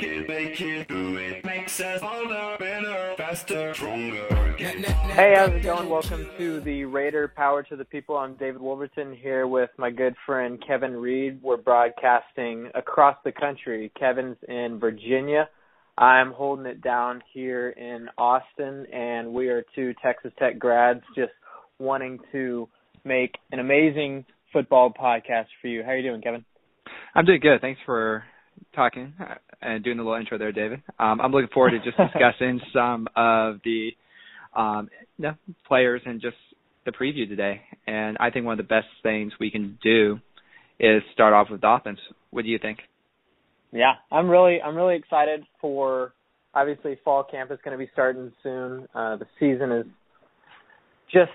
Hey, how's it going? Welcome to the Raider Power to the People. I'm David Wolverton here with my good friend Kevin Reed. We're broadcasting across the country. Kevin's in Virginia. I'm holding it down here in Austin, and we are two Texas Tech grads just wanting to make an amazing football podcast for you. How are you doing, Kevin? I'm doing good. Thanks for talking and doing the little intro there, David. Um, I'm looking forward to just discussing some of the um, you players and just the preview today. And I think one of the best things we can do is start off with the offense. What do you think? Yeah, I'm really I'm really excited for obviously fall camp is going to be starting soon. Uh, the season is just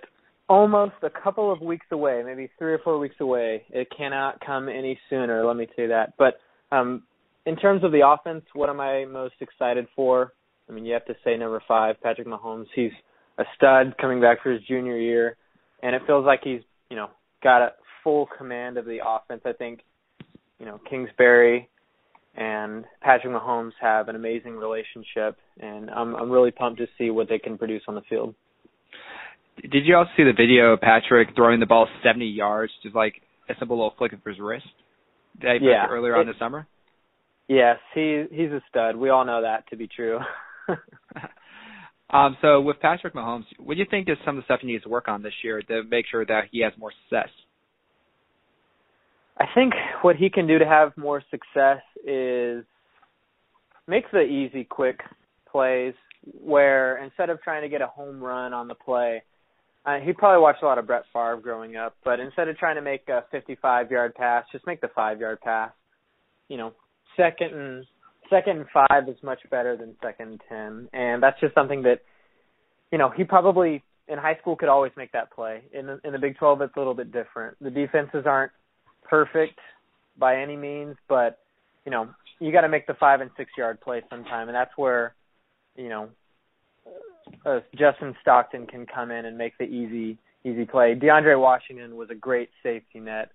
almost a couple of weeks away, maybe three or four weeks away. It cannot come any sooner. Let me say that. But um, in terms of the offense, what am I most excited for? I mean, you have to say number five, Patrick Mahomes. He's a stud coming back for his junior year, and it feels like he's you know got a full command of the offense. I think you know Kingsbury and Patrick Mahomes have an amazing relationship, and I'm I'm really pumped to see what they can produce on the field. Did you also see the video of Patrick throwing the ball 70 yards, just like a simple little flick of his wrist? That yeah, earlier on this summer. Yes, he he's a stud. We all know that to be true. um, so with Patrick Mahomes, what do you think is some of the stuff he needs to work on this year to make sure that he has more success? I think what he can do to have more success is make the easy, quick plays where instead of trying to get a home run on the play, uh, he probably watched a lot of Brett Favre growing up, but instead of trying to make a 55 yard pass, just make the five yard pass. You know, second and second and five is much better than second and ten, and that's just something that, you know, he probably in high school could always make that play. In the, in the Big 12, it's a little bit different. The defenses aren't perfect by any means, but you know, you got to make the five and six yard play sometime, and that's where, you know, uh, Justin Stockton can come in and make the easy easy play. DeAndre Washington was a great safety net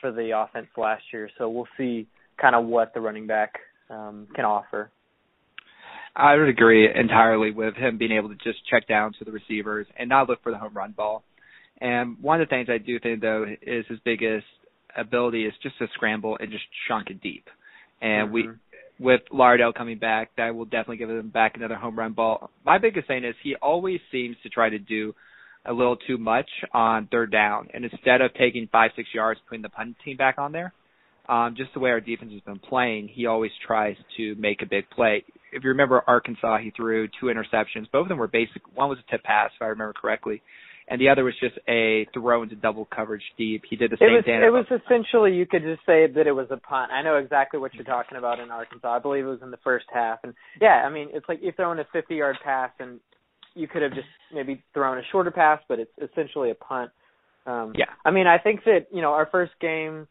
for the offense last year, so we'll see kind of what the running back um, can offer. I would agree entirely with him being able to just check down to the receivers and not look for the home run ball. And one of the things I do think though is his biggest ability is just to scramble and just chunk it deep. And mm-hmm. we with Lauderdale coming back, that will definitely give him back another home run ball. My biggest thing is he always seems to try to do a little too much on third down, and instead of taking five six yards, putting the punt team back on there, um, just the way our defense has been playing, he always tries to make a big play. If you remember Arkansas, he threw two interceptions. Both of them were basic. One was a tip pass, if I remember correctly, and the other was just a throw into double coverage deep. He did the same it was, thing. It was essentially you could just say that it was a punt. I know exactly what you're talking about in Arkansas. I believe it was in the first half, and yeah, I mean it's like you throw throwing a 50 yard pass, and you could have just maybe thrown a shorter pass, but it's essentially a punt. Um, yeah. I mean, I think that you know our first game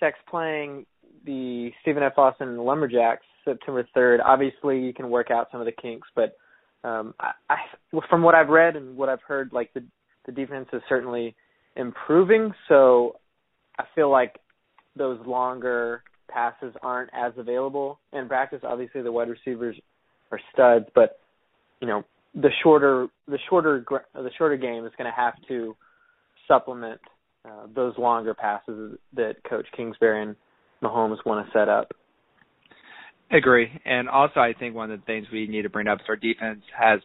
Tech's playing the Stephen F. Austin Lumberjacks September 3rd. Obviously, you can work out some of the kinks, but um, I, I, from what I've read and what I've heard, like the the defense is certainly improving. So I feel like those longer passes aren't as available in practice. Obviously, the wide receivers are studs, but you know the shorter the shorter the shorter game is going to have to supplement uh, those longer passes that Coach Kingsbury and Mahomes want to set up. Agree, and also I think one of the things we need to bring up is our defense has,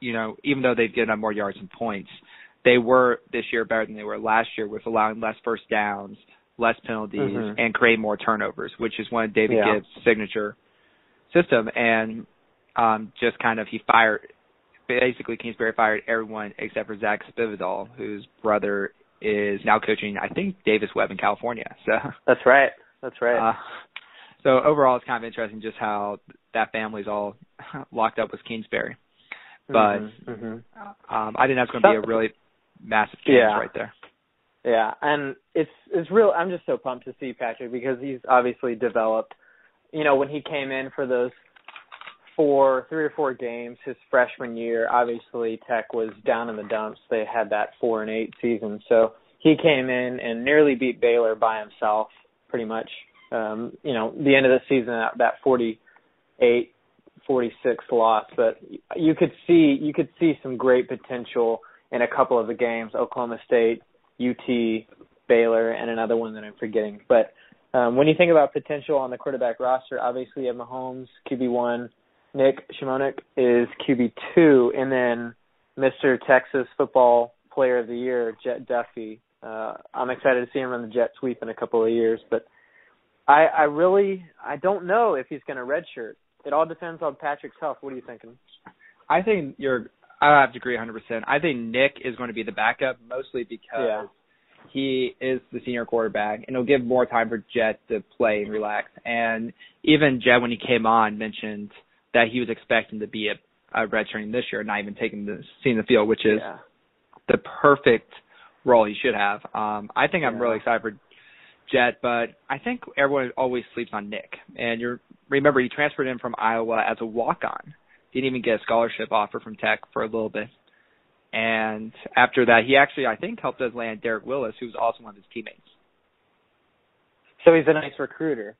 you know, even though they've given up more yards and points, they were this year better than they were last year with allowing less first downs, less penalties, mm-hmm. and create more turnovers, which is one of David yeah. Gibbs' signature system. And um, just kind of he fired, basically Kingsbury fired everyone except for Zach Spavital, whose brother is now coaching, I think, Davis Webb in California. So that's right. That's right. Uh, so overall, it's kind of interesting just how that family's all locked up with Kingsbury. But mm-hmm, mm-hmm. Um, I think that's going to be a really massive change yeah. right there. Yeah, and it's it's real. I'm just so pumped to see Patrick because he's obviously developed. You know, when he came in for those four, three or four games his freshman year, obviously Tech was down in the dumps. They had that four and eight season, so he came in and nearly beat Baylor by himself, pretty much. Um, you know, the end of the season that, that 40 eight forty six loss, but you could see you could see some great potential in a couple of the games, Oklahoma State, UT, Baylor, and another one that I'm forgetting. But um, when you think about potential on the quarterback roster, obviously you have Mahomes, QB one, Nick Shimonek is QB two, and then Mr. Texas Football Player of the Year, Jett Duffey. Uh, I'm excited to see him run the jet sweep in a couple of years, but I, I really I don't know if he's going to redshirt. It all depends on Patrick's health. What are you thinking? I think you're. I have to agree 100%. I think Nick is going to be the backup mostly because yeah. he is the senior quarterback, and it'll give more time for Jett to play and relax. And even Jett, when he came on, mentioned that he was expecting to be a, a redshirting this year, not even taking the seeing the field, which is yeah. the perfect role he should have. Um, I think I'm really excited for Jett, but I think everyone always sleeps on Nick. And you remember he transferred in from Iowa as a walk-on. Didn't even get a scholarship offer from Tech for a little bit. And after that, he actually I think helped us land Derrick Willies, who was also one of his teammates. So he's a nice recruiter.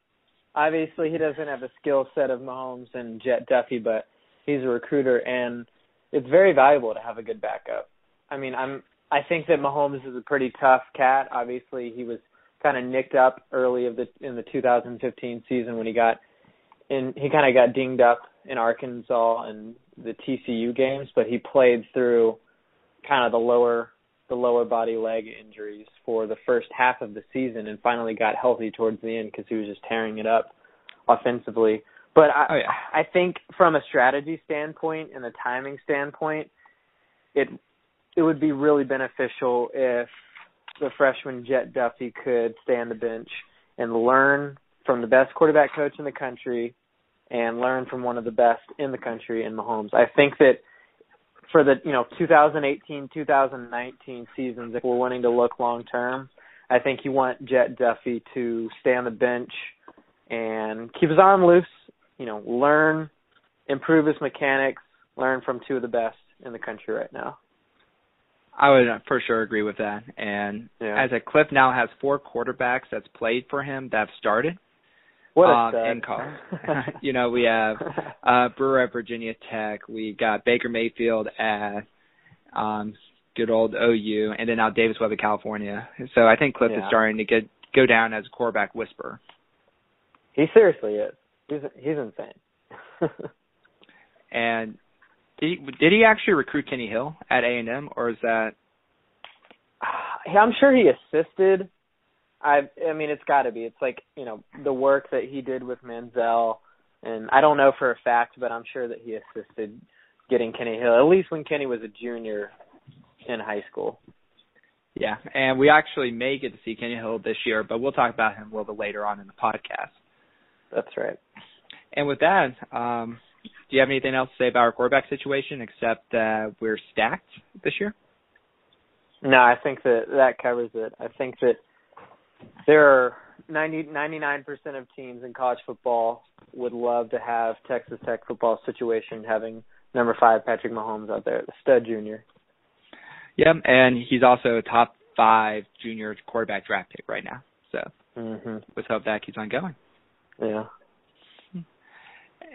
Obviously, he doesn't have the skill set of Mahomes and Jett Duffey, but he's a recruiter, and it's very valuable to have a good backup. I mean, I'm I think that Mahomes is a pretty tough cat. Obviously, he was kind of nicked up early of the in the 2015 season when he got in. He kind of got dinged up in Arkansas and the TCU games, but he played through kind of the lower the lower body leg injuries for the first half of the season and finally got healthy towards the end because he was just tearing it up offensively. But I, Oh, yeah. I think from a strategy standpoint and a timing standpoint, it it would be really beneficial if the freshman Jett Duffey could stay on the bench and learn from the best quarterback coach in the country and learn from one of the best in the country in Mahomes. I think that for the you know 2018 2019 seasons if we're wanting to look long term i think you want Jett Duffey to stay on the bench and keep his arm loose you know learn improve his mechanics learn from two of the best in the country right now I would uh, for sure agree with that. And Yeah. as a Cliff now has four quarterbacks that's played for him that have started what um, college. you know, we have uh Brewer at Virginia Tech, we got Baker Mayfield at um good old OU, and then now Davis Webb at California. So I think Cliff is starting to get go down as a quarterback whisperer. he seriously is he's he's insane And did he, did he actually recruit Kenny Hill at A and M, or is that I'm sure he assisted. I I mean it's got to be. It's like you know the work that he did with Manziel, and I don't know for a fact, but I'm sure that he assisted getting Kenny Hill at least when Kenny was a junior in high school. yeah? And we actually may get to see Kenny Hill this year, but we'll talk about him a little bit later on in the podcast. That's right. And with that, um, do you have anything else to say about our quarterback situation except that we're stacked this year? No, I think that that covers it. I think that there are 90 99% of teams in college football would love to have Texas Tech football situation having number 5 Patrick Mahomes out there, the stud junior. Yep, and he's also a top five junior quarterback draft pick right now. So Mhm. let's hope that keeps on going. Yeah.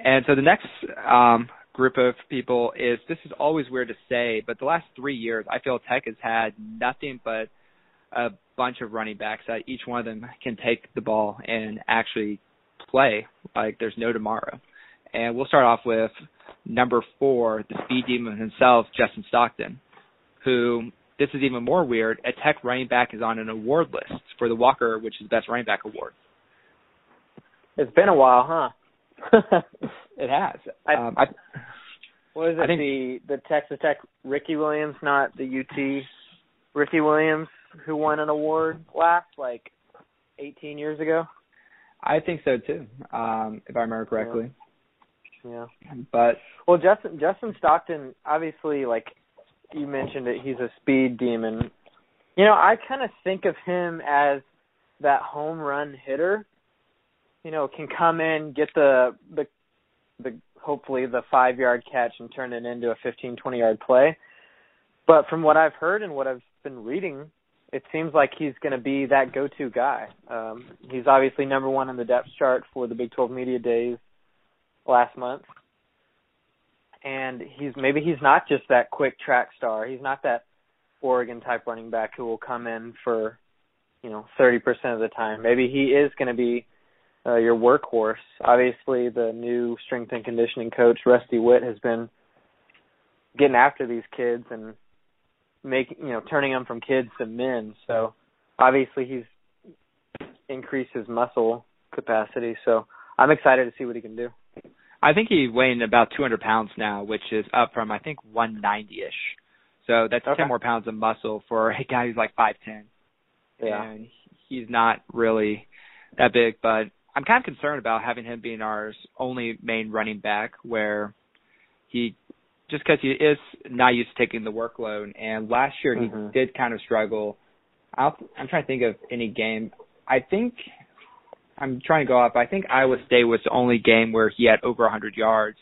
And so the next um, group of people is this is always weird to say, but the last three years I feel Tech has had nothing but a bunch of running backs that each one of them can take the ball and actually play like there's no tomorrow. And we'll start off with number four, the speed demon himself, Justin Stockton, who this is even more weird. A Tech running back is on an award list for the Walker, which is the Best Running Back Award. It's been a while, huh? It has. I- um, I, What is it? think- the the Texas Tech Ricky Williams, not the UT Ricky Williams, who won an award last like 18 years ago. I think so too, um, if I remember correctly. Yeah. But Well, Justin Justin Stockton, obviously, like you mentioned it, he's a speed demon. You know, I kind of think of him as that home run hitter. You know, can come in, get the the the hopefully the five yard catch and turn it into a fifteen twenty yard play. But from what I've heard and what I've been reading, it seems like he's going to be that go to guy. Um, he's obviously number one in the depth chart for the Big Twelve media days. last month. And he's maybe he's not just that quick track star. He's not that Oregon type running back who will come in for, you know, 30% of the time. Maybe he is going to be uh, your workhorse. Obviously, the new strength and conditioning coach Rusty Whitt has been getting after these kids and making you know turning them from kids to men. So obviously he's increased his muscle capacity. So I'm excited to see what he can do. I think he's weighing about 200 pounds now, which is up from I think 190 ish. So that's okay. 10 more pounds of muscle for a guy who's like 5'10. Yeah. And he's not really that big, but I'm kind of concerned about having him being our only main running back where he just because he is not used to taking the workload. And last year he mm-hmm. did kind of struggle. I'll, I'm trying to think of any game. I think I'm trying to go up. I think Iowa State was the only game where he had over 100 yards,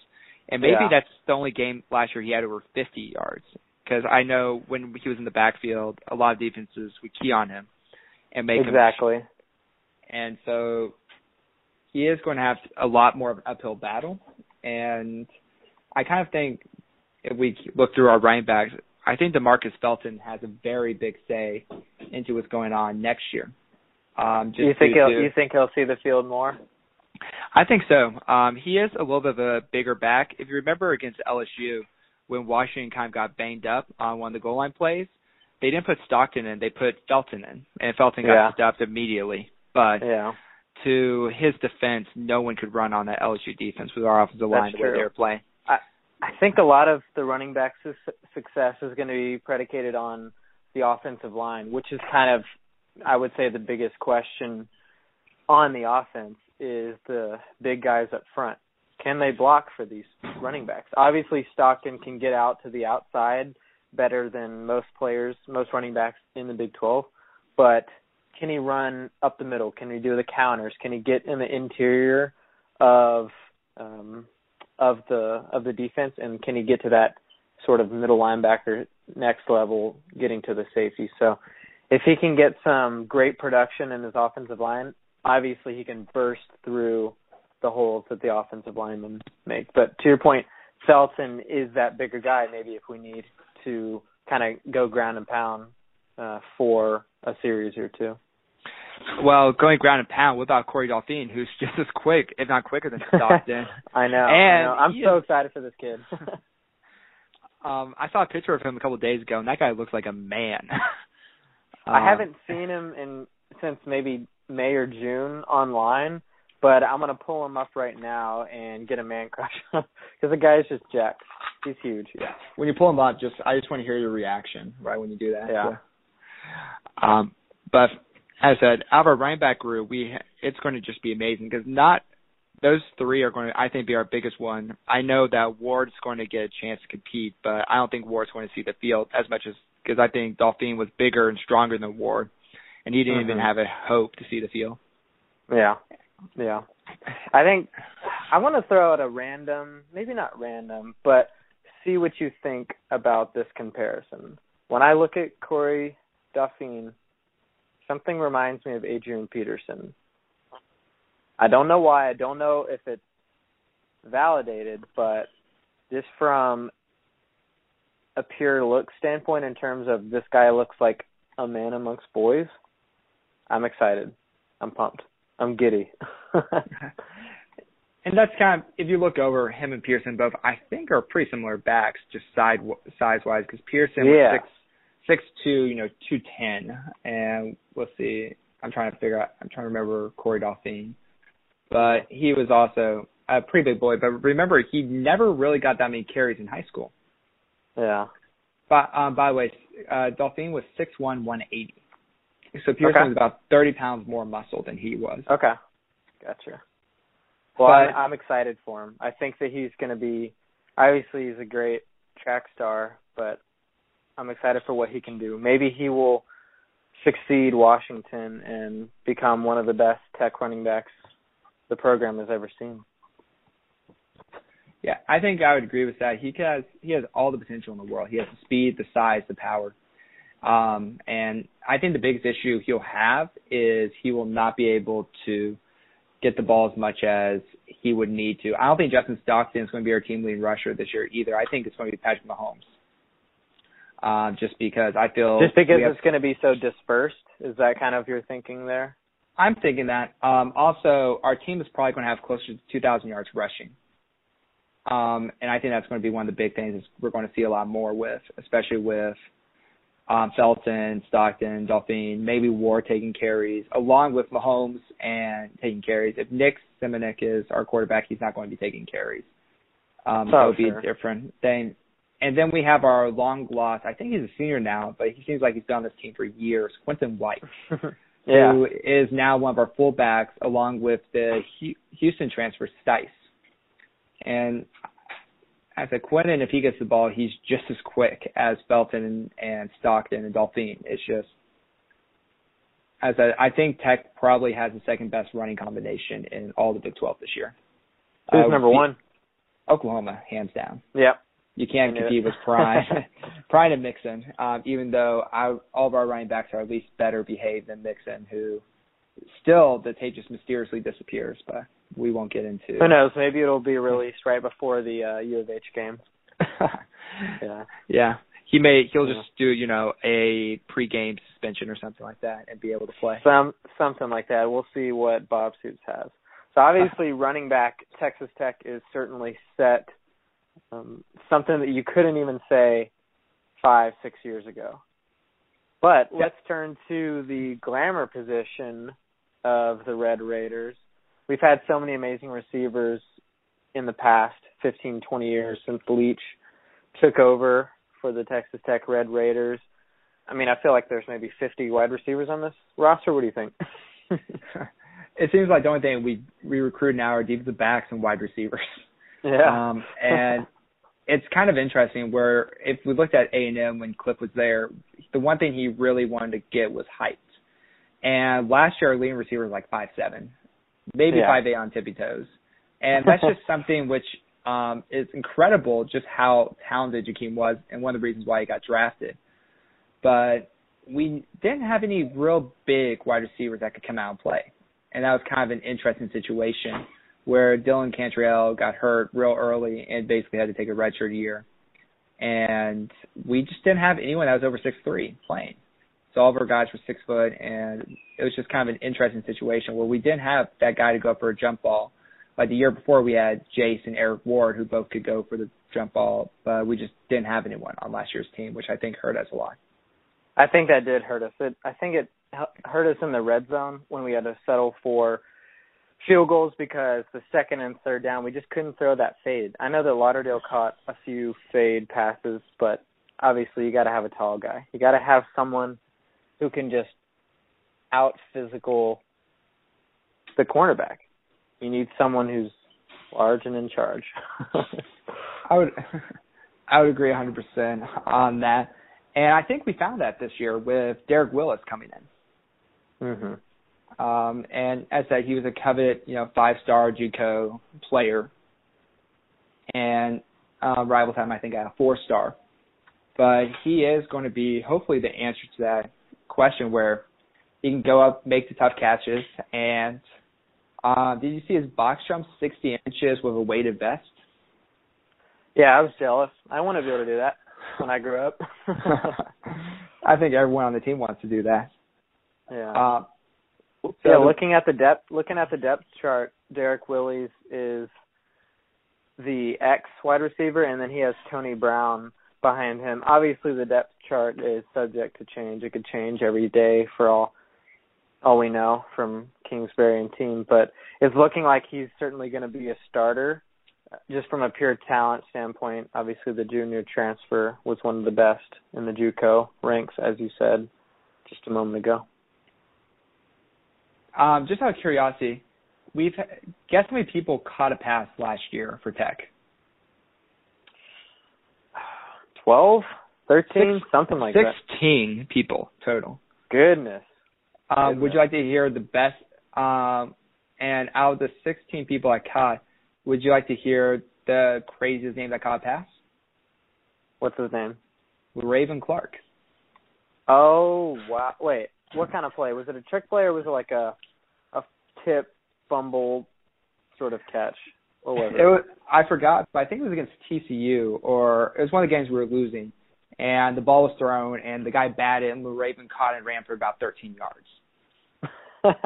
and maybe yeah. that's the only game last year he had over 50 yards. Because I know when he was in the backfield, a lot of defenses would key on him and make exactly. him. And so he is going to have a lot more of an uphill battle. And I kind of think if we look through our running backs, I think Demarcus Felton has a very big say into what's going on next year. Um, you think he'll to, you think he'll see the field more? I think so. Um, he is a little bit of a bigger back. If you remember against LSU, when Washington kind of got banged up on one of the goal line plays, they didn't put Stockton in; they put Felton in, and Felton got yeah. stopped immediately. But yeah. to his defense, no one could run on that LSU defense with our offensive line That's the way they were playing. I think a lot of the running back su- success is going to be predicated on the offensive line, which is kind of, I would say, the biggest question on the offense is the big guys up front. Can they block for these running backs? Obviously, Stockton can get out to the outside better than most players, most running backs in the Big 12, but can he run up the middle? Can he do the counters? Can he get in the interior of um, of the of the defense, and can he get to that sort of middle linebacker next level, getting to the safety? So, if he can get some great production in his offensive line, obviously he can burst through the holes that the offensive linemen make. But to your point, Felton is that bigger guy. Maybe if we need to kind of go ground and pound uh, for a series or two. Well, going ground and pound, what about Corey Dauphine, who's just as quick, if not quicker than Stockton? I know. And I know. I'm so is- excited for this kid. um, I saw a picture of him a couple of days ago, and that guy looks like a man. I Um, haven't seen him in since maybe May or June online, but I'm gonna pull him up right now and get a man crush on because the guy is just jacked. He's huge. Yeah. When you pull him up, just I just want to hear your reaction, right, when you do that. Yeah. So, um, but as I said, out of our running back group, we it's going to just be amazing because not those three are going to I think be our biggest one. I know that Ward's going to get a chance to compete, but I don't think Ward's going to see the field as much as because I think Dauphine was bigger and stronger than Ward, and he didn't even Mhm. have a hope to see the field. Yeah. Yeah. I think I want to throw out a random, maybe not random, but see what you think about this comparison. When I look at Corey Dauphine, something reminds me of Adrian Peterson. I don't know why. I don't know if it's validated, but just from a pure look standpoint, in terms of this guy looks like a man amongst boys, I'm excited. I'm pumped. I'm giddy. And that's kind of if you look over him and Pearson both, I think are pretty similar backs, just side size wise. Because Pearson Yeah. was six six two, you know, two ten, and we'll see. I'm trying to figure out. I'm trying to remember Corey Dauphine, but he was also a pretty big boy. But remember, he never really got that many carries in high school. yeah. But um, by the way, uh, Dauphine was six one, one eighty. So Pearson Okay. was about thirty pounds more muscle than he was. Okay. Gotcha. Well, But- I'm, I'm excited for him. I think that he's going to be. Obviously, he's a great track star, but I'm excited for what he can do. Maybe he will succeed Washington and become one of the best tech running backs the program has ever seen. Yeah, I think I would agree with that. He has he has all the potential in the world. He has the speed, the size, the power. Um, and I think the biggest issue he'll have is he will not be able to get the ball as much as he would need to. I don't think Justin Stockton is going to be our team leading rusher this year either. I think it's going to be Patrick Mahomes. Um, just because I feel just because have, it's going to be so dispersed. Is that kind of your thinking there? I'm thinking that. Um, also, our team is probably going to have closer to 2,000 yards rushing. Um, and I think that's going to be one of the big things we're going to see a lot more with, especially with um, Felton, Stockton, Dauphine, maybe Ward taking carries, along with Mahomes and taking carries. If Nick Shimonek is our quarterback, he's not going to be taking carries. Um, oh, that would sure. be a different thing. And then we have our long loss. I think he's a senior now, but he seems like he's been on this team for years. Quinton White, yeah. who is now one of our fullbacks, along with the Houston transfer Stice. And I said Quinton, if he gets the ball, he's just as quick as Felton and, and Stockton and Dauphine. It's just, as I, I think Tech probably has the second best running combination in all the Big 12 this year. Who's Uh, number one? Oklahoma, hands down. Yep. You can't compete with Perine, Perine and Mixon. Um, even though I, all of our running backs are at least better behaved than Mixon, who still the tape just mysteriously disappears. But we won't get into. Who knows? Maybe it'll be released right before the uh, U of H game. Yeah. yeah. He may he'll Yeah. just do, you know, a pregame suspension or something like that and be able to play. Some something like that. We'll see what Bob Stoops has. So obviously, running back Texas Tech is certainly set. Um, something that you couldn't even say five, six years ago. But Yeah. let's turn to the glamour position of the Red Raiders. We've had so many amazing receivers in the past 15, 20 years since Leach took over for the Texas Tech Red Raiders. I mean, I feel like there's maybe 50 wide receivers on this roster. What do you think? it seems like the only thing we we recruit now are defensive backs and wide receivers. Yeah. Um, and it's kind of interesting where if we looked at A and M when Cliff was there, the one thing he really wanted to get was height. And last year our leading receiver was like five seven, maybe Yeah. five eight on tippy toes. And that's just something which um is incredible just how talented Jakeem was and one of the reasons why he got drafted. But we didn't have any real big wide receivers that could come out and play. And that was kind of an interesting situation where Dylan Cantrell got hurt real early and basically had to take a redshirt year. And we just didn't have anyone that was over six three playing. So all of our guys were six foot and it was just kind of an interesting situation where we didn't have that guy to go for a jump ball. Like the year before we had Jace and Eric Ward who both could go for the jump ball, but we just didn't have anyone on last year's team, which I think hurt us a lot. I think that did hurt us. It, I think it hurt us in the red zone when we had to settle for field goals because the second and third down we just couldn't throw that fade. I know that Lauderdale caught a few fade passes, but obviously you got to have a tall guy. You got to have someone who can just out physical the cornerback. You need someone who's large and in charge. I would I would agree 100% on that. And I think we found that this year with Derrick Willies coming in. mhm. Um, and as I said, he was a coveted, you know, five-star JUCO player, and uh, rival time I think at a four-star. But he is going to be hopefully the answer to that question, where he can go up, make the tough catches, and uh, did you see his box jump 60 inches with a weighted vest? Yeah, I was jealous. I want to be able to do that when I grew up. I think everyone on the team wants to do that. yeah. Uh, so yeah, looking at the depth looking at the depth chart, Derrick Willies is the X wide receiver and then he has Tony Brown behind him. Obviously the depth chart is subject to change. It could change every day for all all we know from Kingsbury and team, but it's looking like he's certainly going to be a starter just from a pure talent standpoint. Obviously the junior transfer was one of the best in the JUCO ranks as you said just a moment ago. Um, just out of curiosity, we've guess how many people caught a pass last year for Tech? Twelve, thirteen, Six- something like that. Sixteen people total. Goodness. Um, Goodness. would you like to hear the best? Um, and out of the sixteen people I caught, would you like to hear the craziest name that caught a pass? What's his name? Raven Clark. Oh wow! Wait, what kind of play was it? A trick play or was it like a a tip fumble sort of catch? Or was it? It was, I forgot, but I think it was against TCU, or it was one of the games we were losing, and the ball was thrown, and the guy batted, and Le'Raven caught it and ran for about 13 yards.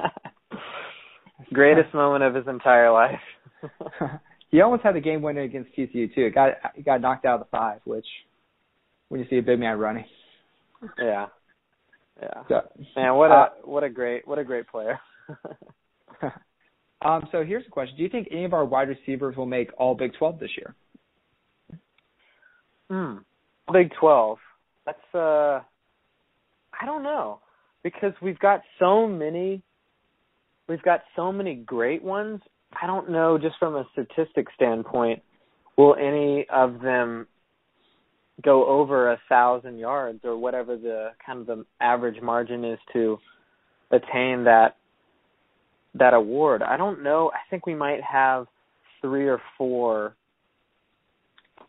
Greatest moment of his entire life. he almost had the game winner against TCU too. It got he got knocked out of the five, which when you see a big man running. Yeah. Yeah. So, Man, what a uh, what a great what a great player. um, so here's a question: Do you think any of our wide receivers will make All Big 12 this year? Hmm. Big Twelve. That's uh I don't know. Because we've got so many we've got so many great ones. I don't know just from a statistic standpoint, will any of them go over a thousand yards or whatever the kind of the average margin is to attain that that award. I don't know. I think we might have three or four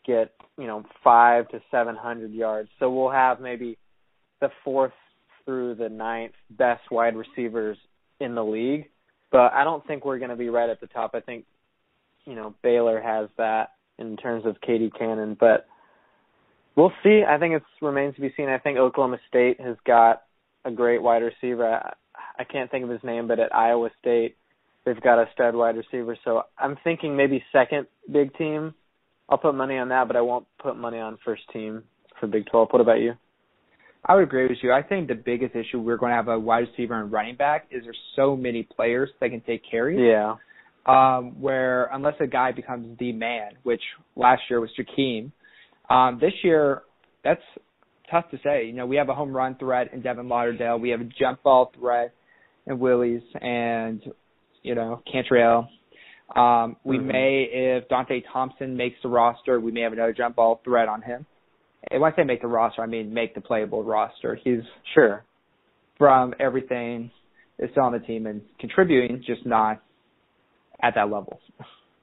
get, you know, five to seven hundred yards. So we'll have maybe the fourth through the ninth best wide receivers in the league. But I don't think we're gonna be right at the top. I think, you know, Baylor has that in terms of KD Cannon, but we'll see. I think it remains to be seen. I think Oklahoma State has got a great wide receiver. I, I can't think of his name, but at Iowa State, they've got a stud wide receiver. So I'm thinking maybe second big team. I'll put money on that, but I won't put money on first team for Big 12. What about you? I would agree with you. I think the biggest issue we're going to have a wide receiver and running back is there's so many players that can take carries. Yeah. Um, where unless a guy becomes the man, which last year was Jakeem, um, this year that's tough to say. You know, we have a home run threat in Devin Lauderdale. We have a jump ball threat in Willies and you know Cantrell. Um, we Mhm. may, if Dante Thompson makes the roster, we may have another jump ball threat on him. And when I say make the roster, I mean make the playable roster. He's Sure. from everything is still on the team and contributing, just not at that level.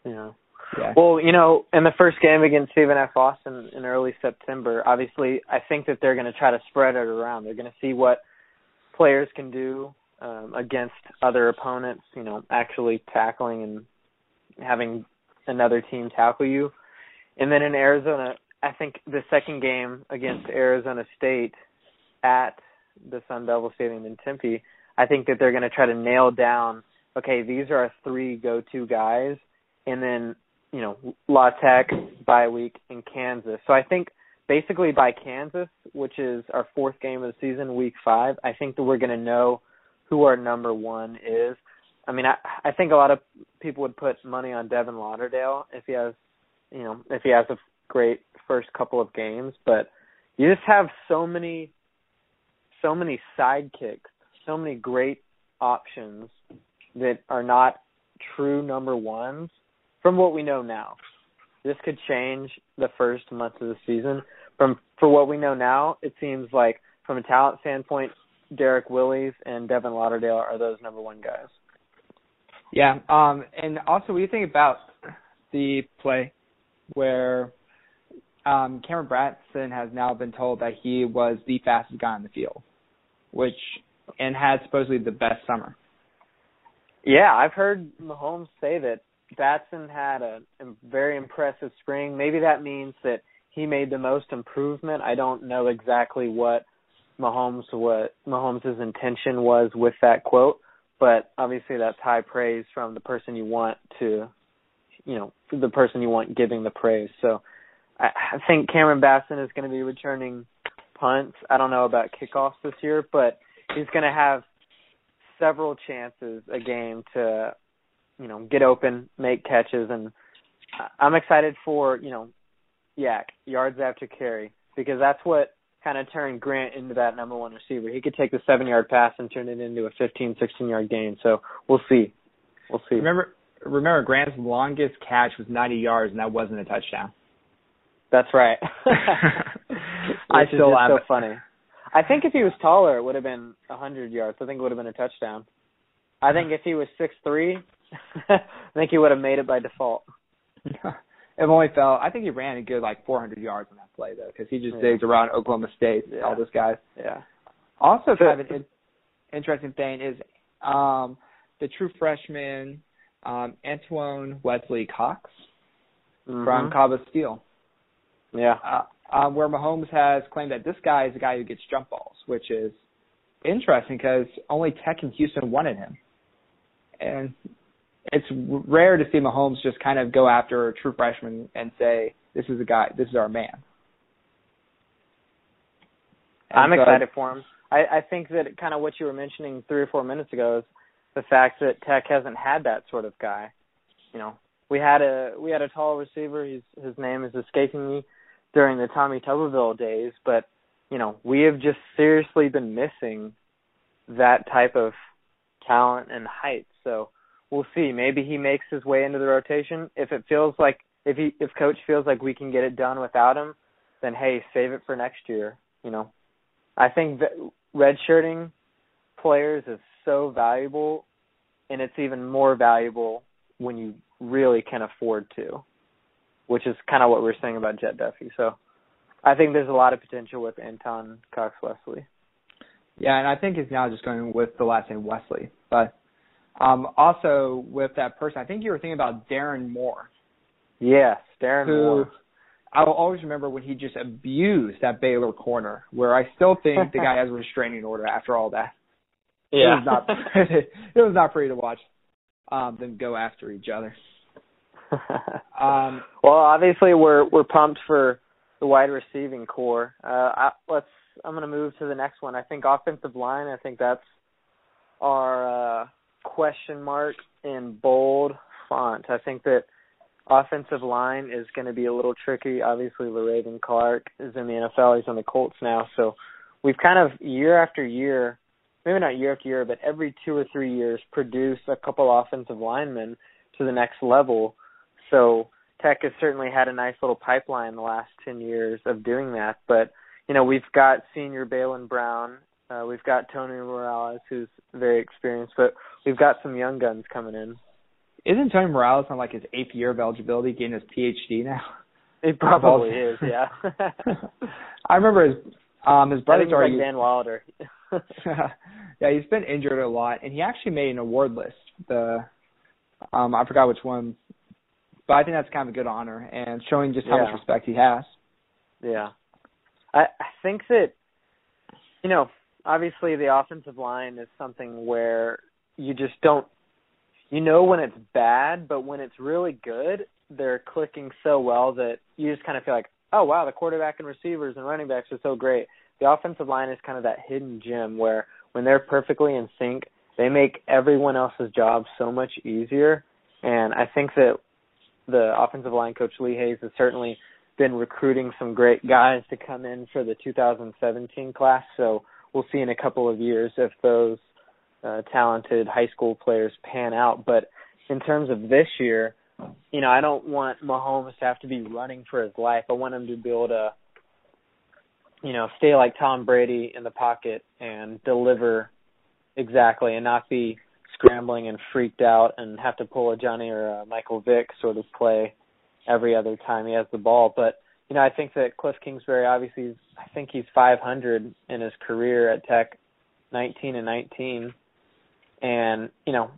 Yeah. Yeah. Well, you know, in the first game against Stephen F. Austin in early September, obviously, I think that they're going to try to spread it around. They're going to see what players can do um, against other opponents. You know, actually tackling and having another team tackle you. And then in Arizona, I think the second game against Arizona State at the Sun Devil Stadium in Tempe, I think that they're going to try to nail down. Okay, these are our three go-to guys, and then you know, La Tech bye week in Kansas. So I think basically by Kansas, which is our fourth game of the season, week five, I think that we're going to know who our number one is. I mean, I I think a lot of people would put money on Devin Lauderdale if he has, you know, if he has a great first couple of games, but you just have so many, so many sidekicks, so many great options that are not true number ones from what we know now. This could change the first month of the season. From for what we know now, it seems like from a talent standpoint, Derrick Willies and Devin Lauderdale are those number one guys. Yeah. Um, and also, what do you think about the play where um, Cameron Batson has now been told that he was the fastest guy on the field, which and had supposedly the best summer. Yeah, I've heard Mahomes say that Batson had a, a very impressive spring. Maybe that means that he made the most improvement. I don't know exactly what Mahomes what Mahomes' intention was with that quote, but obviously that's high praise from the person you want to, you know, the person you want giving the praise. So I, I think Cameron Batson is going to be returning punts. I don't know about kickoffs this year, but he's going to have several chances a game to you know, get open, make catches, and I'm excited for you know, YAC yards after carry because that's what kind of turned Grant into that number one receiver. He could take the seven yard pass and turn it into a 15, 16 yard gain. So we'll see, we'll see. Remember, remember, Grant's longest catch was 90 yards, and that wasn't a touchdown. That's right. I still have so funny. I think if he was taller, it would have been hundred yards. I think it would have been a touchdown. I think if he was six three, I think he would have made it by default. it only fell. I think he ran a good like 400 yards on that play though, because he just Yeah. digs around Oklahoma State. Yeah. All those guys. Yeah. Also, So- kind of an in- interesting thing is um, the true freshman um, Antoine Wesley Cox mm-hmm. from Cabo Steel. Yeah. Uh, um, where Mahomes has claimed that this guy is a guy who gets jump balls, which is interesting because only Tech and Houston wanted him. And it's rare to see Mahomes just kind of go after a true freshman and say, "This is a guy. This is our man." And I'm so excited for him. I, I think that kind of what you were mentioning three or four minutes ago is the fact that Tech hasn't had that sort of guy. You know, we had a we had a tall receiver. He's his name is escaping me during the Tommy Tuberville days, but you know we have just seriously been missing that type of talent and height. So we'll see. Maybe he makes his way into the rotation. If it feels like if he if coach feels like we can get it done without him, then hey, save it for next year. You know, I think that redshirting players is so valuable, and it's even more valuable when you really can afford to, which is kind of what we're saying about Jett Duffey. So I think there's a lot of potential with Anton Cox Wesley. Yeah, and I think he's now just going with the last name Wesley. But um also with that person, I think you were thinking about Darrin Moore. Yes, Darrin who, Moore. I will always remember when he just abused that Baylor corner, where I still think the guy has a restraining order after all that. Yeah. It was not it was not pretty to watch um them go after each other. um well obviously we're we're pumped for the wide receiving core. Uh I, let's I'm gonna move to the next one. I think offensive line, I think that's our uh question mark in bold font. I think that offensive line is going to be a little tricky. Obviously, Le'Raven Clark is in the NFL. He's on the Colts now. So we've kind of year after year, maybe not year after year, but every two or three years, produce a couple offensive linemen to the next level. So Tech has certainly had a nice little pipeline the last 10 years of doing that. But, you know, we've got senior Baylen Brown. Uh, we've got Tony Morales, who's very experienced, but we've got some young guns coming in. Isn't Tony Morales on like his eighth year of eligibility, getting his PhD now? It probably is, yeah. I remember his um his brother's like already Dan Wilder. yeah, he's been injured a lot, and he actually made an award list. The um I forgot which one, but I think that's kind of a good honor and showing just how yeah. much respect he has. Yeah, I I think that you know obviously the offensive line is something where you just don't you know when it's bad, but when it's really good, they're clicking so well that you just kind of feel like, oh wow, the quarterback and receivers and running backs are so great. The offensive line is kind of that hidden gem where when they're perfectly in sync, they make everyone else's job so much easier. And I think that the offensive line coach Lee Hays has certainly been recruiting some great guys to come in for the 2017 class. So we'll see in a couple of years if those uh, talented high school players pan out. But in terms of this year, you know, I don't want Mahomes to have to be running for his life. I want him to be able to, you know, stay like Tom Brady in the pocket and deliver exactly and not be scrambling and freaked out and have to pull a Johnny or a Michael Vick sort of play every other time he has the ball. But you know, I think that Cliff Kingsbury obviously, I think he's 500 in his career at Tech, 19 and 19 and you know,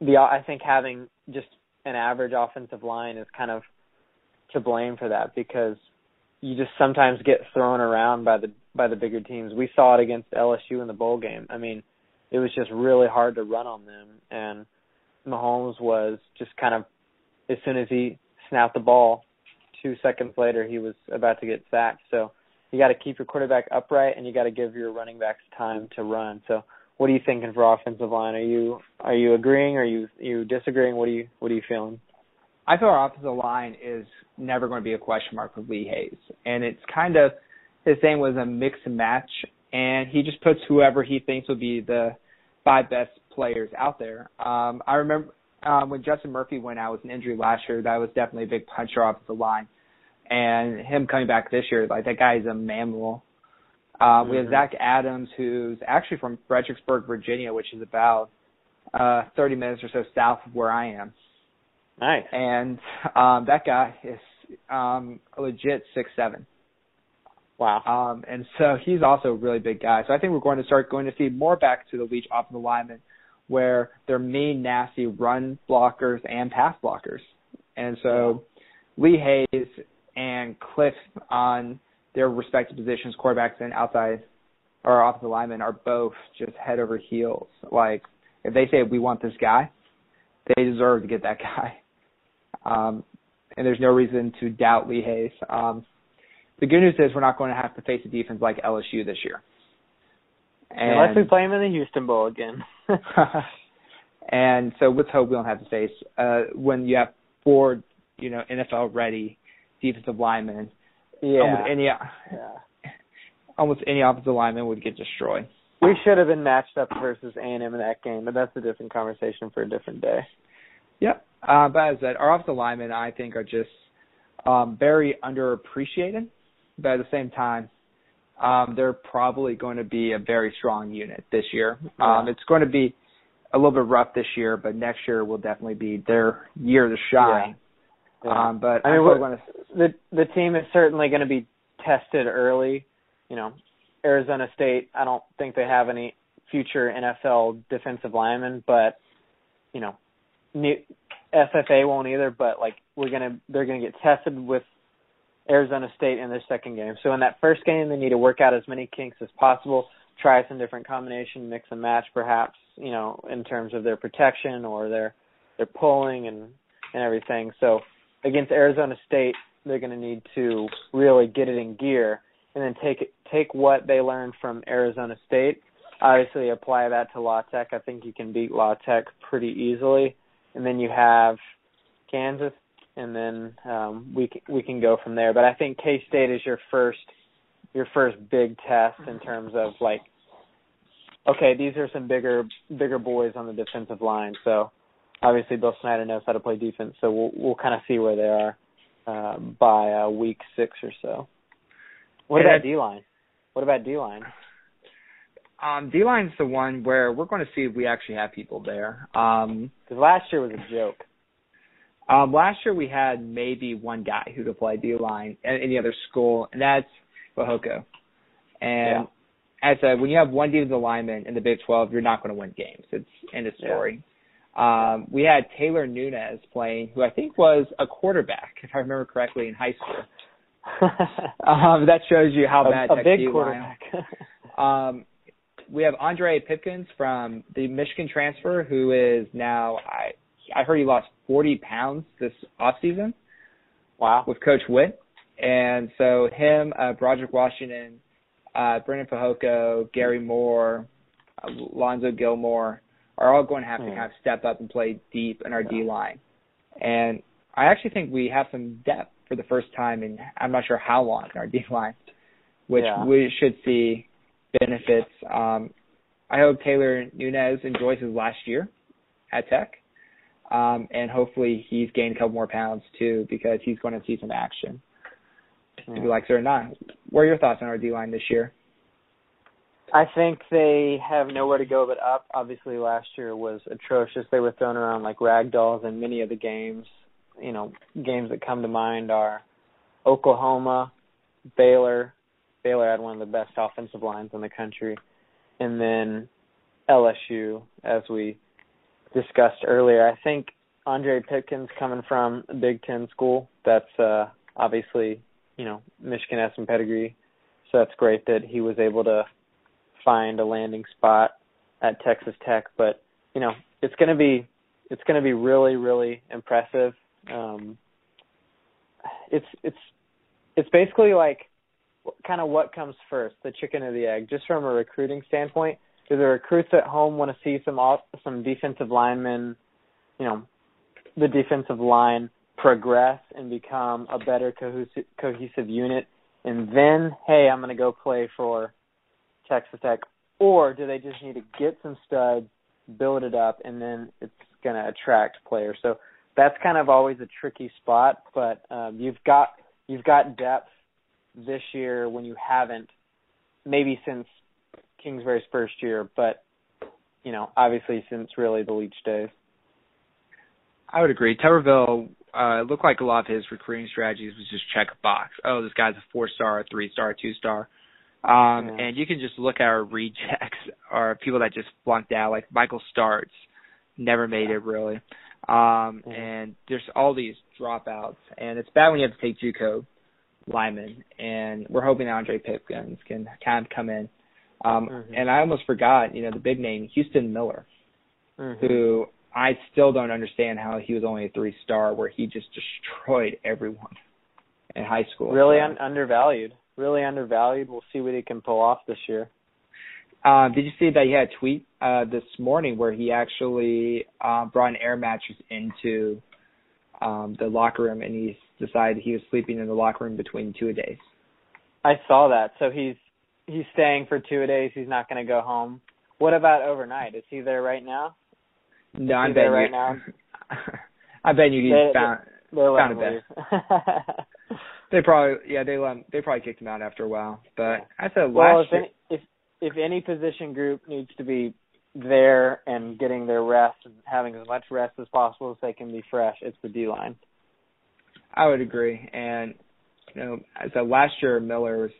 the I think having just an average offensive line is kind of to blame for that because you just sometimes get thrown around by the by the bigger teams. We saw it against LSU in the bowl game. I mean, it was just really hard to run on them and Mahomes was just kind of as soon as he snapped the ball, 2 seconds later he was about to get sacked. So you got to keep your quarterback upright and you got to give your running backs time to run. So what are you thinking for offensive line? Are you are you agreeing? Are you you disagreeing? What are you what are you feeling? I feel our offensive line is never going to be a question mark with Lee Hays, and it's kind of his thing was a mix and match, and he just puts whoever he thinks will be the five best players out there. Um, I remember um, when Justin Murphy went out with an injury last year, that was definitely a big puncher off the line, and him coming back this year, like that guy is a mammal uh, we have mm-hmm. Zach Adams, who's actually from Fredericksburg, Virginia, which is about uh, 30 minutes or so south of where I am. Nice. And um, that guy is um, a legit six seven. Wow. Um, and so he's also a really big guy. So I think we're going to start going to see more back to the Leach offensive linemen where they're mean, nasty run blockers and pass blockers. And so Lee Hays and Cliff on their respective positions, quarterbacks and outside or offensive linemen, are both just head over heels. Like if they say we want this guy, they deserve to get that guy. Um, and there's no reason to doubt Lee Hays. Um, the good news is we're not going to have to face a defense like LSU this year. And, Unless we play them in the Houston Bowl again. and so let's hope we don't have to face uh, when you have four, you know, NFL ready defensive linemen. Yeah. Almost any, yeah. almost any offensive lineman would get destroyed. We should have been matched up versus A and M in that game, but that's a different conversation for a different day. Yep. Uh, but as I said, our offensive linemen, I think, are just um, very underappreciated. But at the same time, um, they're probably going to be a very strong unit this year. Yeah. Um, it's going to be a little bit rough this year, but next year will definitely be their year to shine. Yeah. Yeah. Um, but I mean, I'm going to the the team is certainly going to be tested early. You know, Arizona State. I don't think they have any future NFL defensive linemen, but you know, new, FFA won't either. But like, we're gonna they're gonna get tested with Arizona State in their second game. So in that first game, they need to work out as many kinks as possible. Try some different combination, mix and match, perhaps. You know, in terms of their protection or their their pulling and and everything. So against Arizona State, they're going to need to really get it in gear and then take it, take what they learned from Arizona State. Obviously, apply that to La Tech. I think you can beat La Tech pretty easily. And then you have Kansas, and then um, we we can go from there. But I think K State is your first your first big test in terms of like, okay, these are some bigger bigger boys on the defensive line. So obviously Bill Snyder knows how to play defense. So we'll we'll kind of see where they are uh, by uh, week six or so. What Yeah, about D line? What about D line? um, D line's the one where we're going to see if we actually have people there. Um, Because last year was a joke. Um, last year we had maybe one guy who could play D line at any other school, and that's Fehoko. And as I said, when you have one defensive lineman in the Big 12, you're not going to win games. It's end of story. Um, we had Taylor Nunez playing, who I think was a quarterback, if I remember correctly, in high school. Um, that shows you how bad a, a big D-line- quarterback. Um, we have Ondre Pipkins from the Michigan transfer, who is now I I heard he lost 40 pounds this off season wow. with Coach Whitt, and so him, uh, Broderick Washington, uh, Breiden Fehoko, Gary Moore, uh, Lonzo Gilmore are all going to have to Hmm. kind of step up and play deep in our D line, and I actually think we have some depth for the first time in I'm not sure how long in our D line, which Yeah. we should see benefits. Um, I hope Taylor Nunez enjoys his last year at Tech. Um, and hopefully he's gained a couple more pounds too because he's going to see some action. If he likes it or not. What are your thoughts on our D line this year? I think they have nowhere to go but up. Obviously, last year was atrocious. They were thrown around like rag dolls in many of the games. You know, games that come to mind are Oklahoma, Baylor. Baylor had one of the best offensive lines in the country, and then LSU, as we discussed earlier. I think Ondre Pipkins coming from a Big Ten school. That's uh, obviously, you know, Michigan has some pedigree, so that's great that he was able to find a landing spot at Texas Tech. But you know, it's going to be it's to be really really impressive. Um, it's it's it's basically like kind of what comes first, the chicken or the egg, just from a recruiting standpoint. Do the recruits at home want to see some some defensive linemen, you know, the defensive line progress and become a better cohesive, cohesive unit, and then hey, I'm going to go play for Texas Tech, or do they just need to get some studs, build it up, and then it's going to attract players? So that's kind of always a tricky spot, but um, you've got you've got depth this year when you haven't, maybe since Kingsbury's first year, but you know, obviously since really the Leach days. I would agree. Tuberville uh, it looked like a lot of his recruiting strategies was just check a box. Oh, this guy's a four star, a three star, two star. Um, Yeah. and you can just look at our rejects or people that just flunked out, like Michael Starts, never made it really. Um, Yeah. and there's all these dropouts, and it's bad when you have to take JUCO linemen. And we're hoping Ondre Pipkins can kind of come in. Um, Mhm. And I almost forgot, you know, the big name, Houston Miller, Mhm. who I still don't understand how he was only a three star, where he just destroyed everyone in high school. really un- undervalued. Really undervalued. We'll see what he can pull off this year. Um, did you see that he had a tweet uh, this morning where he actually uh, brought an air mattress into um, the locker room and he decided he was sleeping in the locker room between two a days. I saw that. So he's he's staying for two days. He's not going to go home. What about overnight? Is he there right now? No, I bet there right you. now? I bet you he They- found. They're Found him leave. They probably yeah they let him, they probably kicked him out after a while. But Yeah. I said well, last if year. any, if if any position group needs to be there and getting their rest and having as much rest as possible so they can be fresh, it's the D line. I would agree. And you know, as a last year Miller was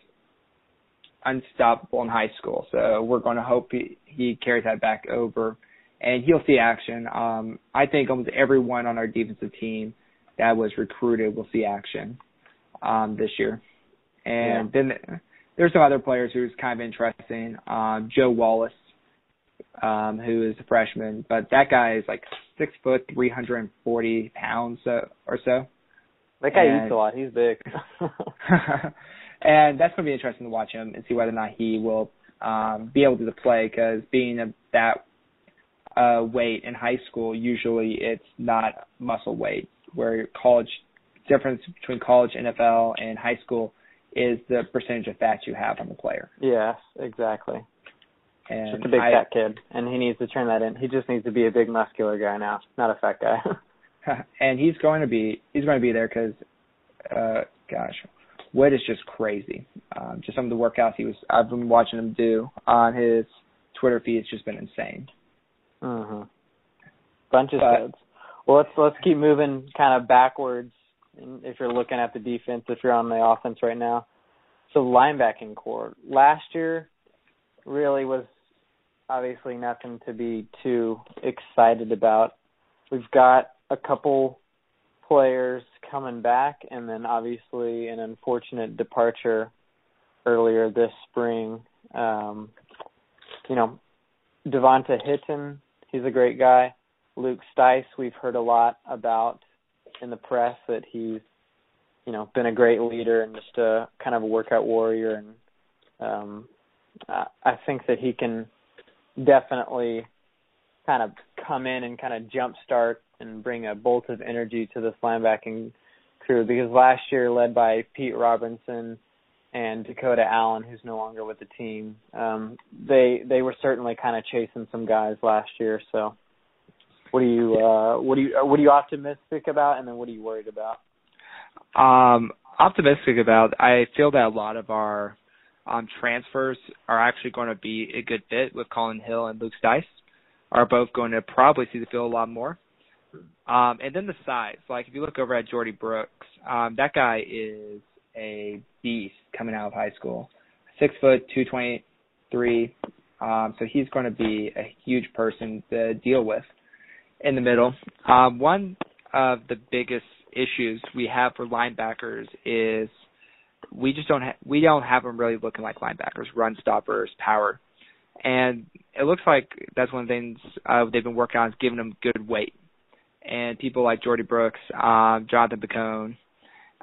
unstoppable in high school. So we're going to hope he, he carries that back over and he'll see action. Um, I think almost everyone on our defensive team that was recruited will see action um, this year. And then there's some other players who's kind of interesting. Um, Joe Wallace, um, who is a freshman, but that guy is like six foot, 340 pounds so, or so. That guy And- eats a lot. He's big. and that's going to be interesting to watch him and see whether or not he will um, be able to play because being a, that uh, weight in high school, usually it's not muscle weight. Where college difference between college, NFL, and high school is the percentage of fat you have on the player. yes, exactly. And Just a big I, fat kid, and he needs to turn that in. He just needs to be a big muscular guy now, not a fat guy. and he's going to be he's going to be there because, uh, gosh, Wood is just crazy. Um, just some of the workouts he was I've been watching him do on his Twitter feed. It's just been insane. mhm. Bunch of But-. Well, let's let's keep moving kind of backwards. If you're looking at the defense, if you're on the offense right now, so linebacking core last year really was obviously nothing to be too excited about. We've got a couple players coming back, and then obviously an unfortunate departure earlier this spring. Um, you know, D'Vonta Hinton, he's a great guy. Luke Stice, we've heard a lot about in the press that he's, you know, been a great leader and just a kind of a workout warrior, and um, I I think that he can definitely kind of come in and kind of jumpstart and bring a bolt of energy to this linebacking crew because last year led by Pete Robertson and Dakota Allen who's no longer with the team um they they were certainly kind of chasing some guys last year so what are you uh what are you what are you optimistic about and then what are you worried about Um, optimistic about. I feel that a lot of our um, transfers are actually going to be a good fit with Kolin Hill and Luke Stice. Are both going to probably see the field a lot more. Um, and then the size. Like if you look over at Jordy Brooks, um, that guy is a beast coming out of high school. Six foot, two twenty three. Um, so he's going to be a huge person to deal with in the middle. Um, one of the biggest issues we have for linebackers is we just don't ha- we don't have them really looking like linebackers, run stoppers, power, and it looks like that's one of the things uh, they've been working on is giving them good weight. And people like Jordy Brooks, um, Jonathan Bacone,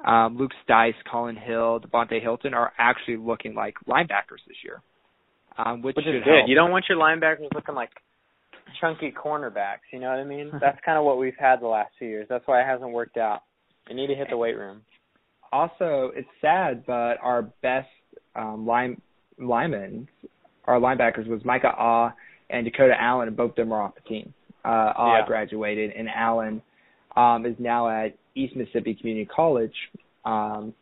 um, Luke Stice, Kolin Hill, D'Vonta Hinton are actually looking like linebackers this year, um, which, which is good. help. you don't want your linebackers looking like chunky cornerbacks you know what i mean? That's kind of what we've had the last few years. That's why it hasn't worked out. You need to hit the weight room. Also it's sad, but our best um, line linemen, our linebackers was Micah Ah and Dakota Allen, and both of them are off the team. Uh, Ah Yeah. graduated, and Allen um, is now at East Mississippi Community College, um,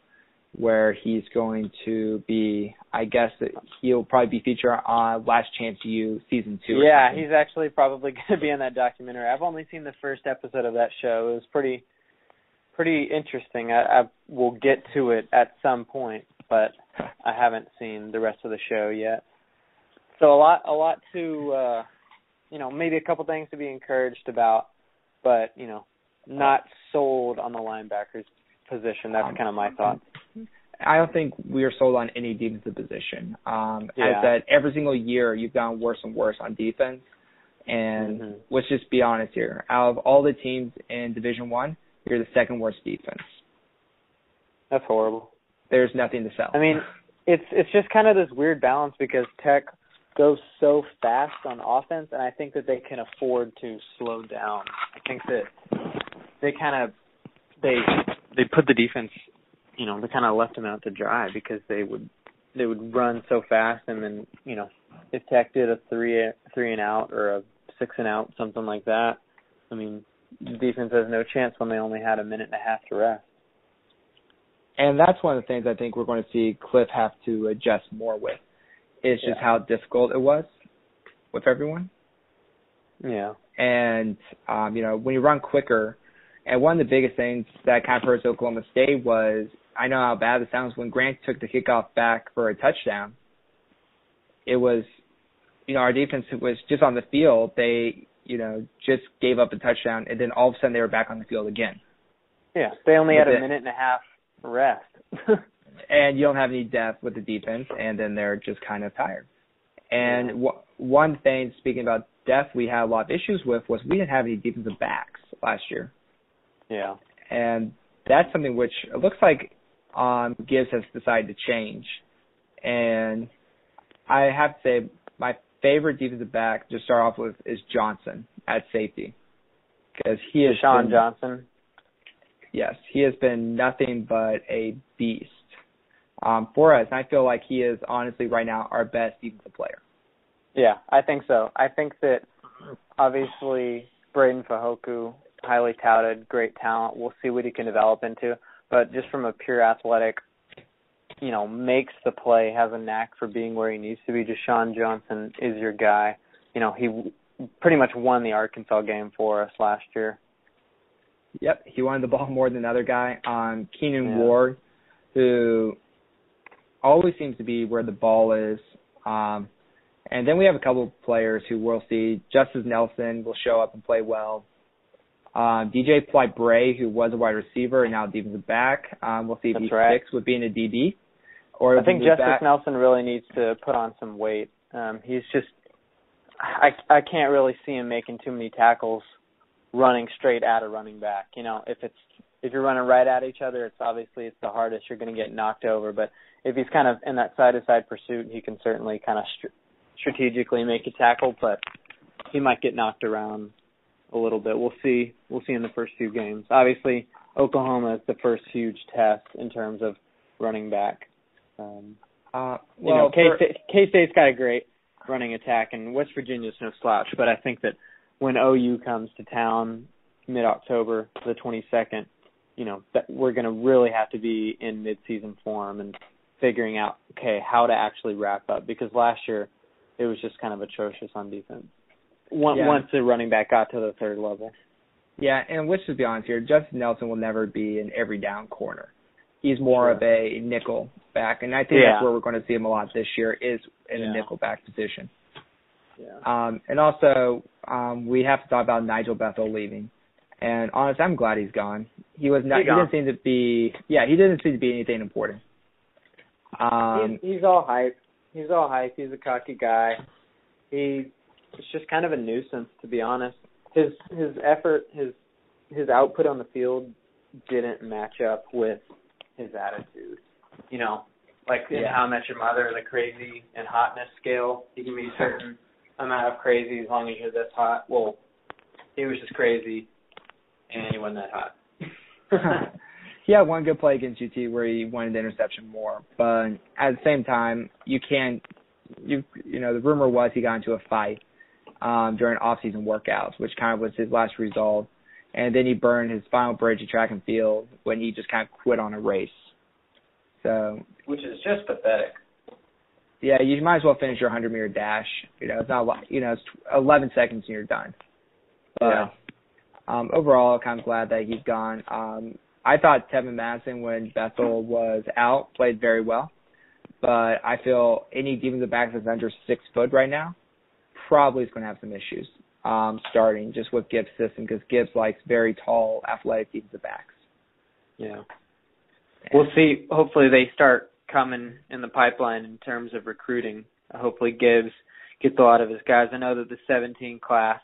where he's going to be. I guess that he'll probably be featured on Last Chance U season two. yeah he's actually probably going to be in that documentary i've only seen the first episode of that show it was pretty pretty interesting i, I will get to it at some point but I haven't seen the rest of the show yet. So a lot, a lot to, uh, you know, maybe a couple things to be encouraged about, but you know, not sold on the linebackers position. That's kind of my thought. I don't think we are sold on any defensive position. Um, Yeah. As that every single year you've gotten worse and worse on defense. And Mhm. let's just be honest here. Out of all the teams in Division One, you're the second worst defense. That's horrible. There's nothing to sell. I mean, it's it's just kind of this weird balance because Tech goes so fast on offense, and I think that they can afford to slow down. I think that they kind of they they put the defense, you know, they kind of left them out to dry because they would they would run so fast, and then you know, if Tech did a three three and out or a six and out, something like that, I mean, the defense has no chance when they only had a minute and a half to rest. and that's one of the things I think we're going to see Cliff have to adjust more with. Is just Yeah. how difficult it was with everyone. Yeah. And um, you know, when you run quicker, and one of the biggest things that kind of hurts Oklahoma State was I know how bad it sounds when Grant took the kickoff back for a touchdown. It was, you know, our defense was just on the field. They, you know, just gave up a touchdown, and then all of a sudden they were back on the field again. Yeah, they only had a minute and a half rest. and you don't have any depth with the defense, and then they're just kind of tired. And w- one thing, speaking about depth, we had a lot of issues with was we didn't have any defensive backs last year, yeah. and that's something which it looks like um, Gibbs has decided to change. And I have to say, my favorite defensive back to start off with is Johnson at safety, because he is Jah'Shawn Johnson. Yes, he has been nothing but a beast um, for us. And I feel like he is honestly right now our best defensive player. Yeah, I think so. I think that obviously Breiden Fehoko, highly touted, great talent. We'll see what he can develop into. But just from a pure athletic, you know, makes the play, has a knack for being where he needs to be. Jah'Shawn Johnson is your guy. You know, he pretty much won the Arkansas game for us last year. Yep, he wanted the ball more than the other guy. Um, Keenon Yeah. Ward, who always seems to be where the ball is. Um, and then we have a couple of players who we'll see. Justis Nelson will show up and play well. Um, DJ Polite-Bray, who was a wide receiver and now defensive back. Um, we'll see if That's he right. sticks with being a DB. Or I think Justis back. Nelson really needs to put on some weight. Um, he's just, I I can't really see him making too many tackles, running straight at a running back. You know, if it's if you're running right at each other, it's obviously it's the hardest. You're going to get knocked over. But if he's kind of in that side to side pursuit, he can certainly kind of str- strategically make a tackle. But he might get knocked around a little bit. We'll see. We'll see in the first few games. Obviously, Oklahoma is the first huge test in terms of running back. Um, Uh, you well, know, K for- State K State's got a great running attack, and West Virginia's no slouch. But I think that when OU comes to town mid October, the 22nd, you know, that we're going to really have to be in mid season form and figuring out okay how to actually wrap up because last year it was just kind of atrocious on defense. Once Yeah. once the running back got to the third level. Yeah, and let's just be honest here. Justin Nelson will never be an every down corner. He's more Sure. of a nickel back, and I think Yeah. that's where we're going to see him a lot this year is in Yeah. a nickel back position. Yeah. Um, and also, um, we have to talk about Nigel Bethel leaving. And honestly, I'm glad he's gone. He was not. He He, didn't seem to be. Yeah, he didn't seem to be anything important. Um, he's, he's all hype. He's all hype. He's a cocky guy. He it's just kind of a nuisance to be honest. His his effort, his his output on the field didn't match up with his attitude. You know, like in How I Met Your Mother, the crazy and hotness scale. You can be a certain amount of crazy as long as you're this hot. Well, he was just crazy, and he wasn't that hot. he had one good play against UT where he wanted the interception more, but at the same time, you can't. You you know the rumor was he got into a fight um, during off-season workouts, which kind of was his last result, and then he burned his final bridge at track and field when he just kind of quit on a race. So Which is just pathetic. yeah, you might as well finish your 100 meter dash. You know, it's not a lot. You know, it's 11 seconds and you're done. But Yeah. um, overall, kind of glad that he's gone. Um, I thought Tevin Madison, when Bethel was out, played very well. but I feel any defensive back that's under six foot right now probably is going to have some issues um, starting just with Gibbs' system because Gibbs likes very tall, athletic defensive backs. Yeah. We'll see. Hopefully, they start coming in the pipeline in terms of recruiting. Hopefully, Gibbs gets a lot of his guys. I know that the 17 class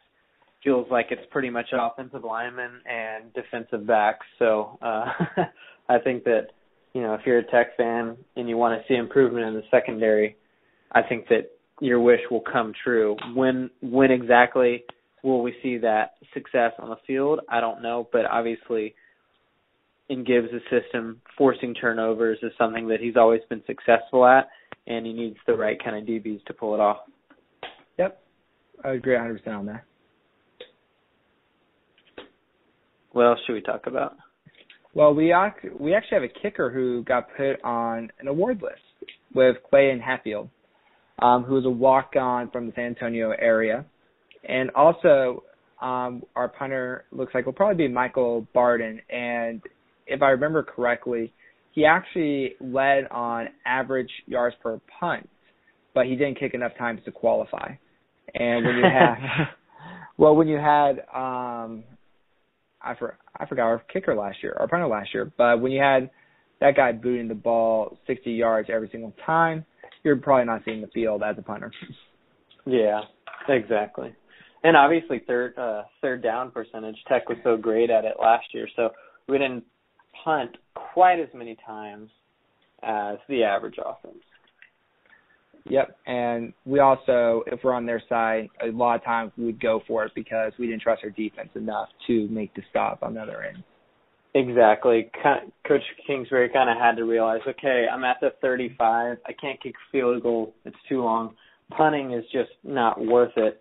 feels like it's pretty much offensive linemen and defensive backs. So uh, I think that you know if you're a Tech fan and you want to see improvement in the secondary, I think that your wish will come true. When when exactly will we see that success on the field? I don't know, but obviously in Gibbs' system, forcing turnovers is something that he's always been successful at, and he needs the right kind of DBs to pull it off. Yep, I agree 100% on that. What else should we talk about? Well, we we actually have a kicker who got put on an award list with Clayton Hatfield, um, who is a walk-on from the San Antonio area, and also um, our punter looks like will probably be Michael Barden, and if I remember correctly, he actually led on average yards per punt, but he didn't kick enough times to qualify. And when you had, well, when you had, um, I for I forgot our kicker last year, our punter last year, but when you had that guy booting the ball 60 yards every single time, you're probably not seeing the field as a punter. Yeah, exactly. And obviously third uh third down percentage Tech was so great at it last year. So we didn't punt quite as many times as the average offense. Yep, and we also, if we're on their side, a lot of times we would go for it because we didn't trust our defense enough to make the stop on the other end. Exactly. Coach Kingsbury kind of had to realize, okay, I'm at the 35. I can't kick field goal. It's too long. Punting is just not worth it.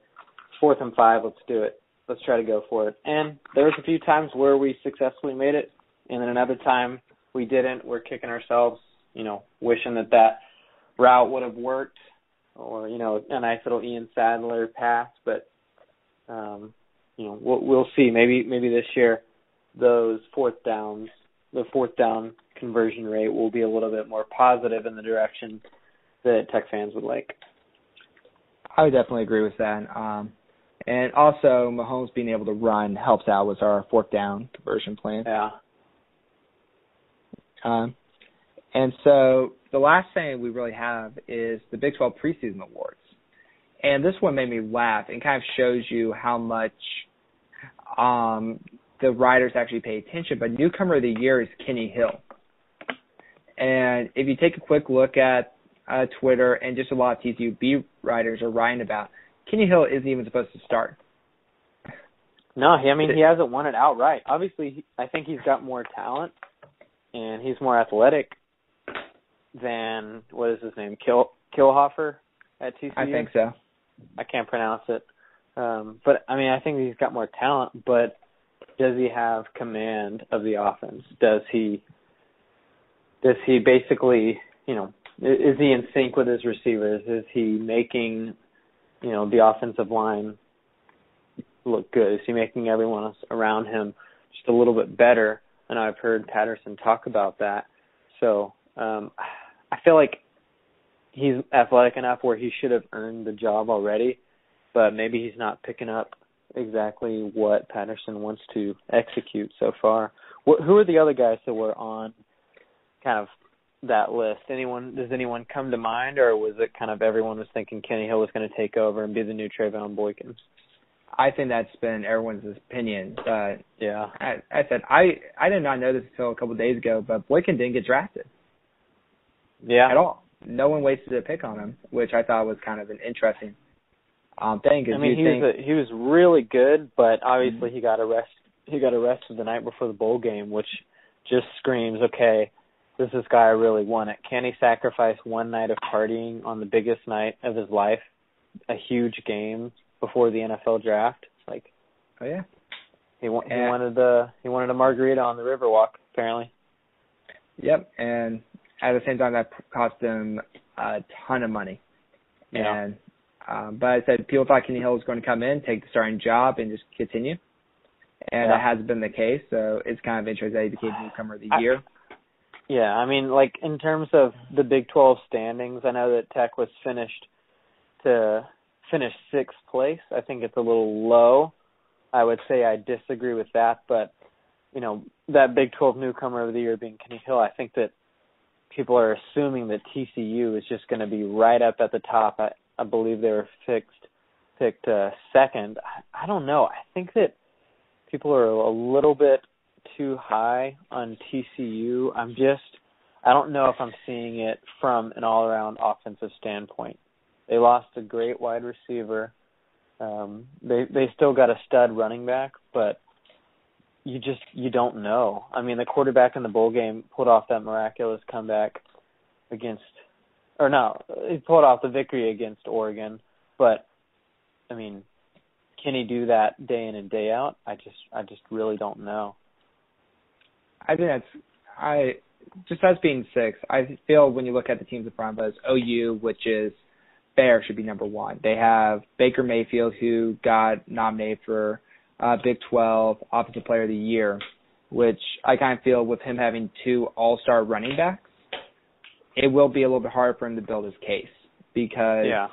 Fourth and five. Let's do it. Let's try to go for it. And there was a few times where we successfully made it and then another time we didn't. We're kicking ourselves, you know, wishing that that route would have worked, or you know, a nice little Ian Sadler pass. But um, you know, we'll we'll see. Maybe maybe this year those fourth downs, the fourth down conversion rate will be a little bit more positive in the direction that Tech fans would like. I would definitely agree with that. Um, and also, Mahomes being able to run helps out with our fourth down conversion plan. Yeah. Um, and so the last thing we really have is the Big 12 preseason awards. And this one made me laugh and kind of shows you how much um, the writers actually pay attention. But newcomer of the year is Kenny Hill. And if you take a quick look at uh, Twitter and just a lot of TCU beat writers are writing about, Kenny Hill isn't even supposed to start. No, I mean he hasn't won it outright. Obviously, I think he's got more talent, and he's more athletic than what is his name, Kill Killhofer at TCU. I think so. I can't pronounce it, um, but I mean I think he's got more talent. But does he have command of the offense? Does he? Does he basically, you know, is he in sync with his receivers? Is he making, you know, the offensive line look good? Is he making everyone else around him just a little bit better? and I've heard Patterson talk about that. So um, I feel like he's athletic enough where he should have earned the job already, but maybe he's not picking up exactly what Patterson wants to execute so far. Wh- who are the other guys that were on kind of that list? Anyone? Does anyone come to mind, or was it kind of everyone was thinking Kenny Hill was going to take over and be the new Trevone Boykin? I think that's been everyone's opinion. But yeah, I, I said I I did not know this until a couple of days ago, but Boykin didn't get drafted. Yeah, at all. No one wasted a pick on him, which I thought was kind of an interesting um thing. I mean, he think, was a, he was really good, but obviously mm-hmm. he got arrested. He got arrested the night before the bowl game, which just screams, okay, does this guy I really want it? Can he sacrifice one night of partying on the biggest night of his life, a huge game before the NFL draft. Like, oh yeah, he wa- he wanted the he wanted a margarita on the Riverwalk apparently. Yep, and at the same time that cost him a ton of money. Yeah. And um, but I said people thought Kenny Hill was going to come in, take the starting job, and just continue. And yeah. that hasn't been the case. So it's kind of interesting that he became newcomer of the year. Yeah, I mean, like in terms of the Big 12 standings, I know that Tech was finished to finish sixth place. I think it's a little low. I would say I disagree with that, but you know that Big 12 newcomer of the year being Kenny Hill, I think that people are assuming that TCU is just going to be right up at the top. I, I believe they were fixed picked uh, second. I, I don't know. I think that people are a little bit too high on TCU. I'm just I don't know if I'm seeing it from an all around offensive standpoint. They lost a great wide receiver. Um they they still got a stud running back, but you just you don't know. I mean, the quarterback in the bowl game pulled off that miraculous comeback against or no, he pulled off the victory against Oregon, but I mean, can he do that day in and day out? I just I just really don't know. I think that's I just as being six. I feel when you look at the teams in front of us, OU, which is fair, should be number one. They have Baker Mayfield, who got nominated for uh, Big 12 Offensive Player of the Year, which I kind of feel with him having two All Star running backs, it will be a little bit harder for him to build his case because yeah.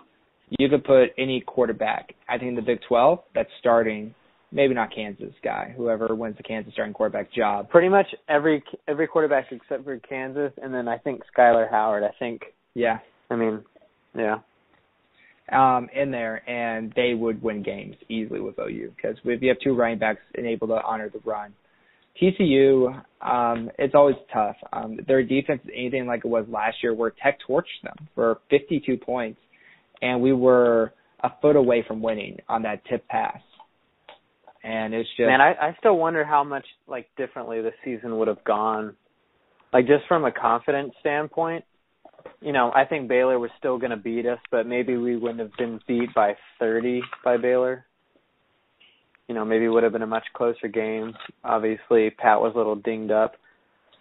you could put any quarterback. I think in the Big 12 that's starting maybe not Kansas guy, whoever wins the Kansas starting quarterback job. Pretty much every every quarterback except for Kansas, and then I think Skyler Howard. I think. Yeah. I mean, yeah. Um, in there, and they would win games easily with OU because if you have two running backs able to honor the run. TCU, um, it's always tough. Um, their defense is anything like it was last year, where Tech torched them for 52 points, and we were a foot away from winning on that tip pass and it's just man I, I still wonder how much like differently the season would have gone like just from a confidence standpoint you know i think baylor was still going to beat us but maybe we wouldn't have been beat by 30 by baylor you know maybe it would have been a much closer game obviously pat was a little dinged up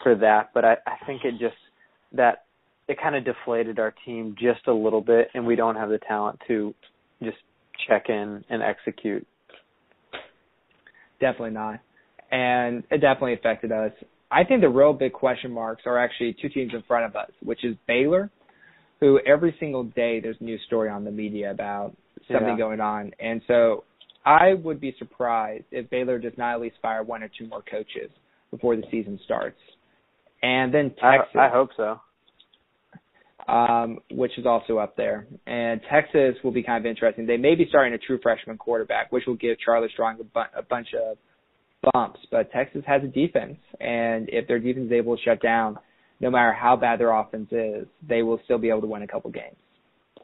for that but i i think it just that it kind of deflated our team just a little bit and we don't have the talent to just check in and execute Definitely not. And it definitely affected us. I think the real big question marks are actually two teams in front of us, which is Baylor, who every single day there's a new story on the media about something yeah. going on. And so I would be surprised if Baylor does not at least fire one or two more coaches before the season starts. And then Texas. I, I hope so. Um, which is also up there. And Texas will be kind of interesting. They may be starting a true freshman quarterback, which will give Charlie Strong a, bu- a bunch of bumps. But Texas has a defense, and if their defense is able to shut down, no matter how bad their offense is, they will still be able to win a couple games.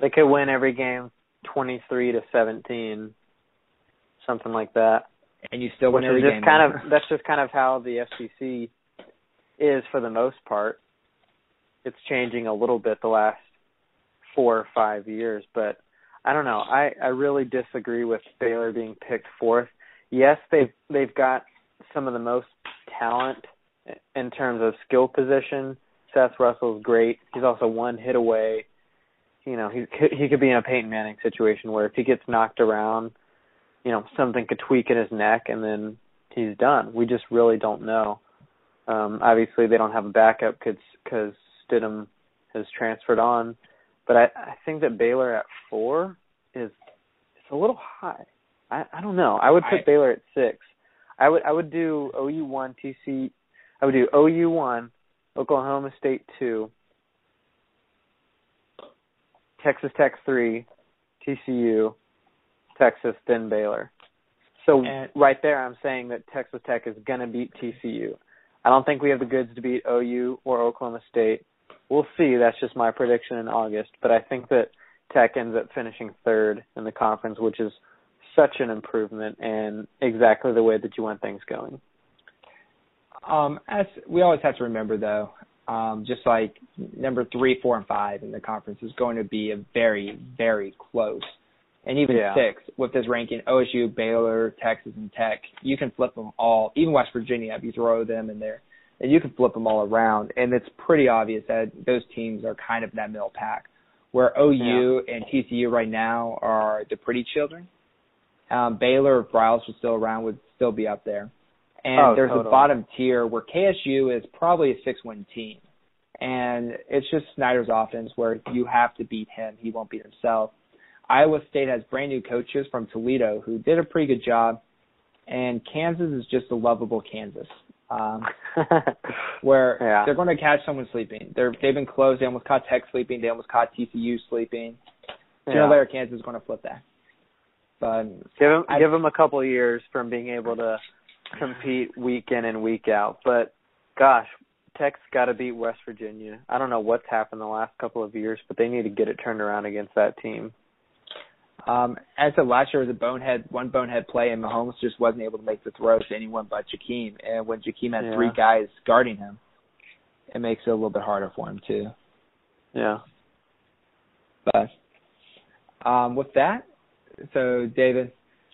They could win every game, twenty-three to seventeen, something like that. And you still win Which every is game. kind of that's just kind of how the FCC is for the most part. It's changing a little bit the last four or five years, but I don't know. I I really disagree with Baylor being picked fourth. Yes, they've they've got some of the most talent in terms of skill position. Seth Russell's great. He's also one hit away. You know, he he could be in a Peyton Manning situation where if he gets knocked around, you know, something could tweak in his neck and then he's done. We just really don't know. Um, obviously, they don't have a backup because Stidham has transferred on, but I, I think that Baylor at four is it's a little high. I, I don't know. I would put I, Baylor at six. I would I would do OU one, TC. I would do OU one, Oklahoma State two, Texas Tech three, TCU, Texas, then Baylor. So and, right there, I'm saying that Texas Tech is going to beat TCU. I don't think we have the goods to beat OU or Oklahoma State. We'll see. That's just my prediction in August. But I think that Tech ends up finishing third in the conference, which is such an improvement and exactly the way that you want things going. Um, as we always have to remember, though, um, just like number three, four, and five in the conference is going to be a very, very close. And even yeah. six with this ranking, OSU, Baylor, Texas, and Tech, you can flip them all. Even West Virginia, if you throw them in there, and you can flip them all around. And it's pretty obvious that those teams are kind of that middle pack, where OU yeah. and TCU right now are the pretty children. Um, Baylor, if Briles was still around, would still be up there. And oh, there's totally. a bottom tier where KSU is probably a six-win team, And it's just Snyder's offense where you have to beat him. He won't beat himself. Iowa State has brand new coaches from Toledo who did a pretty good job, and Kansas is just a lovable Kansas, um, where yeah. they're going to catch someone sleeping. They're they've been closed. They almost caught Tech sleeping. They almost caught TCU sleeping. Sooner or later, Kansas is going to flip that. But give him I, give him a couple of years from being able to compete week in and week out. But gosh, Tech's got to beat West Virginia. I don't know what's happened the last couple of years, but they need to get it turned around against that team. Um, as of last year, was a bonehead, one bonehead play, and Mahomes just wasn't able to make the throw to anyone but Jakeem. And when Jakeem had yeah. three guys guarding him, it makes it a little bit harder for him too. Yeah. But um, with that, so David,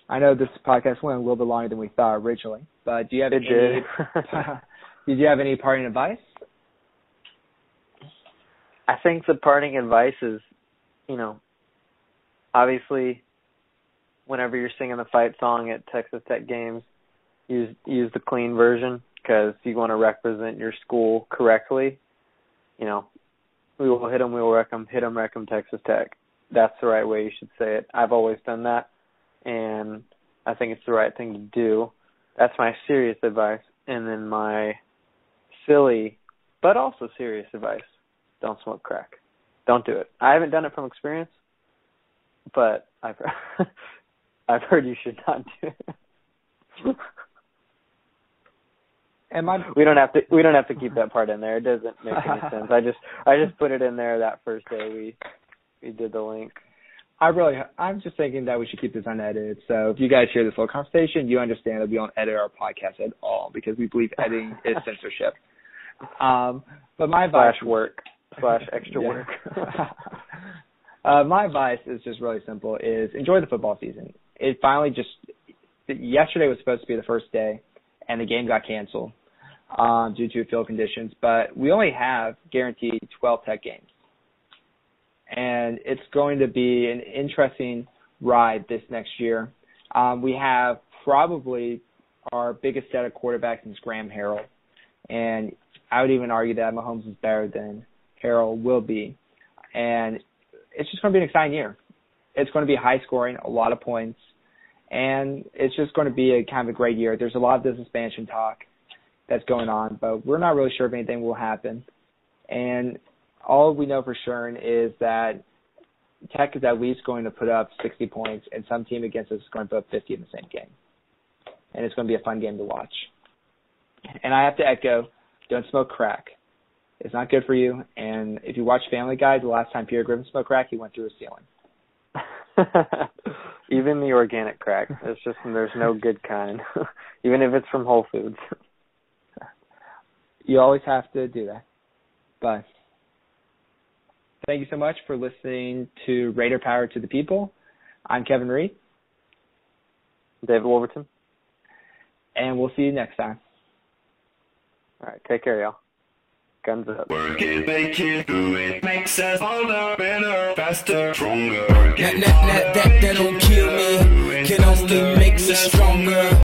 I know this podcast went a little bit longer than we thought originally, but do you have it any? Did. did you have any parting advice? I think the parting advice is, you know, obviously, whenever you're singing the fight song at Texas Tech games, use use the clean version because you want to represent your school correctly. You know, we will hit them, we will wreck them, hit them, wreck them, Texas Tech. That's the right way you should say it. I've always done that, and I think it's the right thing to do. That's my serious advice. And then my silly, but also serious advice: don't smoke crack. Don't do it. I haven't done it from experience, but I've I've heard you should not do it. And my we don't have to we don't have to keep that part in there. It doesn't make any sense. I just I just put it in there that first day we we did the link. I really I'm just thinking that we should keep this unedited. So if you guys hear this little conversation, you understand that we don't edit our podcast at all because we believe editing is censorship. Um, but my advice slash work slash extra yeah. work. uh, my advice is just really simple: is enjoy the football season. It finally just yesterday was supposed to be the first day, and the game got canceled um, due to field conditions. But we only have guaranteed 12 Tech games, and it's going to be an interesting ride this next year. Um, we have probably our biggest set of quarterbacks since Graham Harrell, and I would even argue that Mahomes is better than Harrell will be. And it's just going to be an exciting year. It's going to be high scoring, a lot of points, and it's just going to be a kind of a great year. There's a lot of this expansion talk that's going on, but we're not really sure if anything will happen. And all we know for sure is that Tech is at least going to put up 60 points, and some team against us is going to put up 50 in the same game. And it's going to be a fun game to watch. And I have to echo, don't smoke crack. It's not good for you. And if you watch Family Guy, the last time Peter Griffin smoked crack, he went through a ceiling. Even the organic crack. It's just there's no good kind. Even if it's from Whole Foods. you always have to do that. But thank you so much for listening to Raider Power to the People. I'm Kevin Reed. David Wolverton. And we'll see you next time. All right. Take care, y'all. Guns up. Work it, make it, do it. Makes us harder, better, faster, stronger. Work That, it that, that, that, that don't kill me. Can only make us